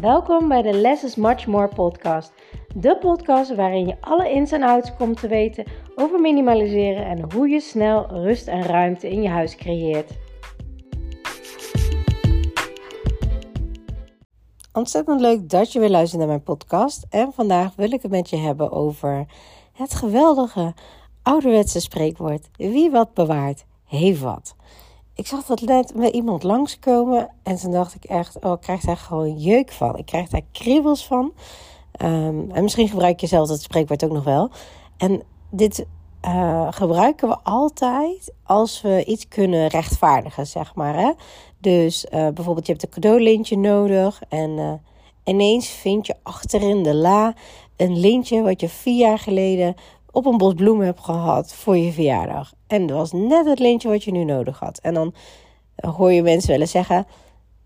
Welkom bij de Less is Much More podcast. De podcast waarin je alle ins en outs komt te weten over minimaliseren en hoe je snel rust en ruimte in je huis creëert. Ontzettend leuk dat je weer luistert naar mijn podcast. En vandaag wil ik het met je hebben over het geweldige ouderwetse spreekwoord: wie wat bewaart, heeft wat. Ik zag dat net met iemand langskomen en toen dacht ik echt, oh, ik krijg daar gewoon jeuk van. Ik krijg daar kriebels van. Ehm, en misschien gebruik je zelf dat spreekwoord ook nog wel. En dit uh, gebruiken we altijd als we iets kunnen rechtvaardigen, zeg maar. Hè? Dus uh, bijvoorbeeld, je hebt een cadeaulintje nodig en uh, ineens vind je achterin de la een lintje wat je vier jaar geleden op een bos bloemen hebt gehad voor je verjaardag. En dat was net het lintje wat je nu nodig had. En dan hoor je mensen willen zeggen: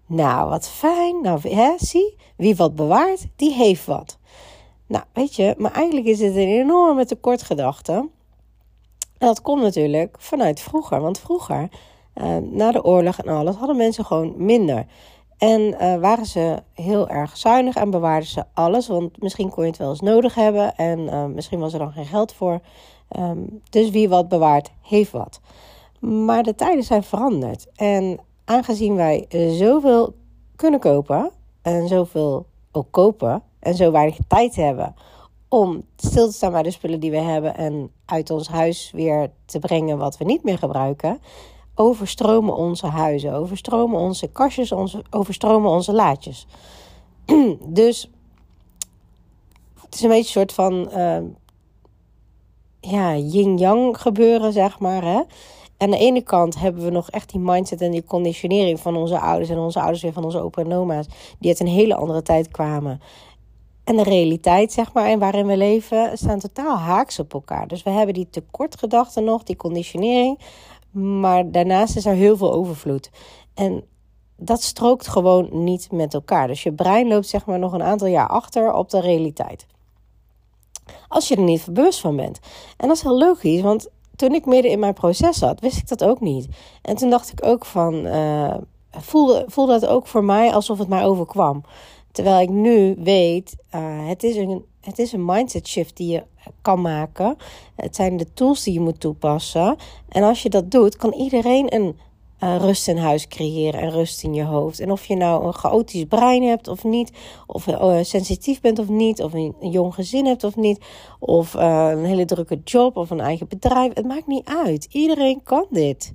Nou, wat fijn. Nou, hè, zie, wie wat bewaart, die heeft wat. Nou, weet je, maar eigenlijk is het een enorme tekortgedachte. En dat komt natuurlijk vanuit vroeger. Want vroeger, uh, na de oorlog en alles, hadden mensen gewoon minder. En uh, waren ze heel erg zuinig en bewaarden ze alles. Want misschien kon je het wel eens nodig hebben. En uh, misschien was er dan geen geld voor. Um, dus wie wat bewaart, heeft wat. Maar de tijden zijn veranderd. En aangezien wij zoveel kunnen kopen. En zoveel ook kopen. En zo weinig tijd hebben om stil te staan bij de spullen die we hebben. En uit ons huis weer te brengen wat we niet meer gebruiken overstromen onze huizen, overstromen onze kastjes, onze, overstromen onze laadjes. dus het is een beetje een soort van uh, ja, yin-yang gebeuren, zeg maar. Hè? Aan de ene kant hebben we nog echt die mindset en die conditionering van onze ouders en onze ouders weer van onze opa en oma's, die uit een hele andere tijd kwamen. En de realiteit, zeg maar, en waarin we leven, staan totaal haaks op elkaar. Dus we hebben die tekortgedachten nog, die conditionering. Maar daarnaast is er heel veel overvloed. En dat strookt gewoon niet met elkaar. Dus je brein loopt zeg maar nog een aantal jaar achter op de realiteit. Als je er niet bewust van bent. En dat is heel logisch, want toen ik midden in mijn proces zat, wist ik dat ook niet. En toen dacht ik ook van, uh, voelde, voelde het ook voor mij alsof het mij overkwam. Terwijl ik nu weet, uh, het, is een, het is een mindset shift die je kan maken. Het zijn de tools die je moet toepassen. En als je dat doet, kan iedereen een uh, rust in huis creëren en rust in je hoofd. En of je nou een chaotisch brein hebt of niet, of uh, sensitief bent of niet, of een, een jong gezin hebt of niet, of uh, een hele drukke job of een eigen bedrijf, het maakt niet uit. Iedereen kan dit.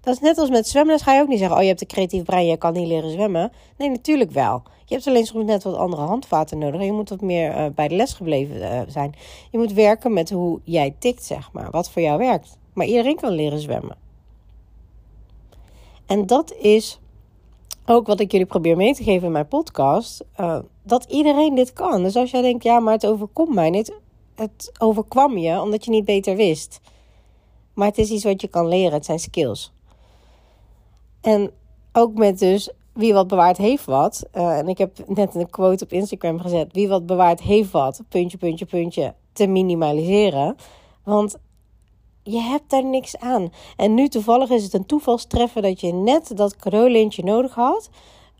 Dat is net als met zwemmen. Dan ga je ook niet zeggen: Oh, je hebt een creatief brein, je kan niet leren zwemmen. Nee, natuurlijk wel. Je hebt alleen soms net wat andere handvaten nodig. Je moet wat meer uh, bij de les gebleven uh, zijn. Je moet werken met hoe jij tikt, zeg maar. Wat voor jou werkt. Maar iedereen kan leren zwemmen. En dat is ook wat ik jullie probeer mee te geven in mijn podcast. Uh, dat iedereen dit kan. Dus als jij denkt: Ja, maar het overkomt mij niet. Het overkwam je omdat je niet beter wist. Maar het is iets wat je kan leren. Het zijn skills. En ook met dus wie wat bewaart heeft wat. Uh, en ik heb net een quote op Instagram gezet. Wie wat bewaart heeft wat. Puntje, puntje, puntje. Te minimaliseren. Want je hebt daar niks aan. En nu toevallig is het een toevalstreffer dat je net dat cadeaulintje nodig had.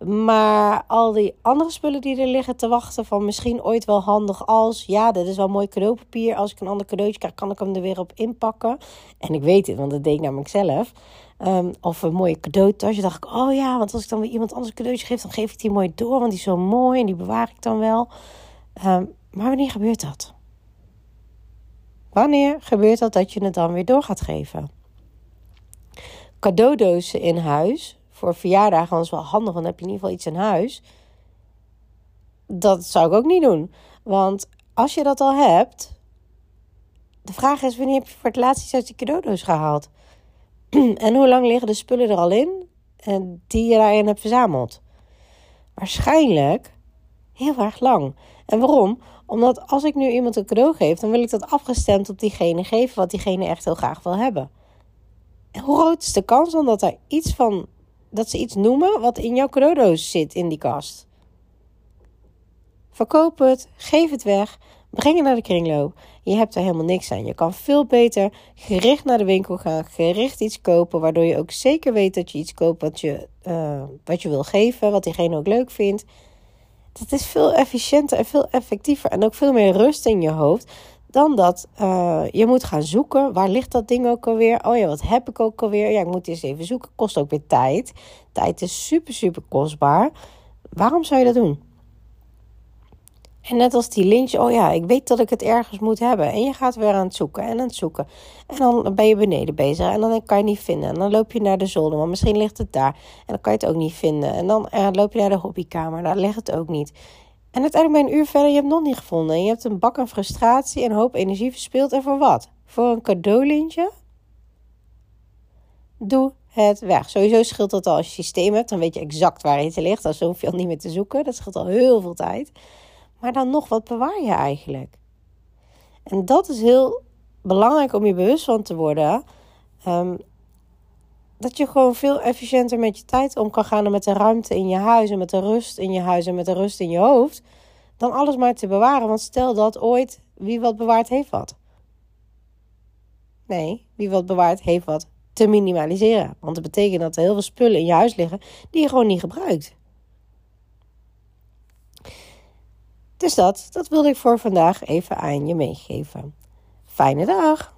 Maar al die andere spullen die er liggen te wachten, van misschien ooit wel handig als, ja, dit is wel mooi cadeaupapier. Als ik een ander cadeautje krijg, kan ik hem er weer op inpakken. En ik weet het, want dat deed ik namelijk zelf. Um, of een mooie cadeautasje. dacht ik, oh ja, want als ik dan weer iemand anders een cadeautje geef, dan geef ik die mooi door, want die is zo mooi en die bewaar ik dan wel. Um, maar wanneer gebeurt dat? Wanneer gebeurt dat dat je het dan weer door gaat geven? Cadeaudozen in huis voor verjaardagen is wel handig, want dan heb je in ieder geval iets in huis. Dat zou ik ook niet doen. Want als je dat al hebt, de vraag is wanneer heb je voor het laatst iets uit die cadeaudoos gehaald? en hoe lang liggen de spullen er al in en die je daarin hebt verzameld? Waarschijnlijk heel erg lang. En waarom? Omdat als ik nu iemand een cadeau geef, dan wil ik dat afgestemd op diegene geven wat diegene echt heel graag wil hebben. En hoe groot is de kans dan dat er iets van dat ze iets noemen wat in jouw cadeaudoos zit in die kast? Verkoop het, geef het weg, Breng je naar de kringloop. Je hebt er helemaal niks aan. Je kan veel beter gericht naar de winkel gaan, gericht iets kopen, waardoor je ook zeker weet dat je iets koopt wat je, uh, wat je wil geven, wat diegene ook leuk vindt. Dat is veel efficiënter en veel effectiever en ook veel meer rust in je hoofd dan dat uh, je moet gaan zoeken. Waar ligt dat ding ook alweer? Oh ja, wat heb ik ook alweer? Ja, ik moet eens even zoeken. Kost ook weer tijd. Tijd is super, super kostbaar. Waarom zou je dat doen? En net als die lintje, oh ja, ik weet dat ik het ergens moet hebben. En je gaat weer aan het zoeken en aan het zoeken. En dan ben je beneden bezig en dan kan je het niet vinden. En dan loop je naar de zolder, maar misschien ligt het daar. En dan kan je het ook niet vinden. En dan eh, loop je naar de hobbykamer, daar ligt het ook niet. En uiteindelijk ben je een uur verder, je hebt het nog niet gevonden. En je hebt een bak aan frustratie en hoop energie verspild. En voor wat? Voor een cadeaulintje? Doe het weg. Sowieso scheelt dat al als je systeem hebt. Dan weet je exact waar iets ligt. Dan hoef je al niet meer te zoeken. Dat scheelt al heel veel tijd. Maar dan nog, wat bewaar je eigenlijk? En dat is heel belangrijk om je bewust van te worden. Um, dat je gewoon veel efficiënter met je tijd om kan gaan en met de ruimte in je huis en met de rust in je huis en met de rust in je hoofd, dan alles maar te bewaren. Want stel dat ooit wie wat bewaard heeft wat. Nee, wie wat bewaart heeft wat te minimaliseren. Want dat betekent dat er heel veel spullen in je huis liggen die je gewoon niet gebruikt. Dus dat, dat wilde ik voor vandaag even aan je meegeven. Fijne dag!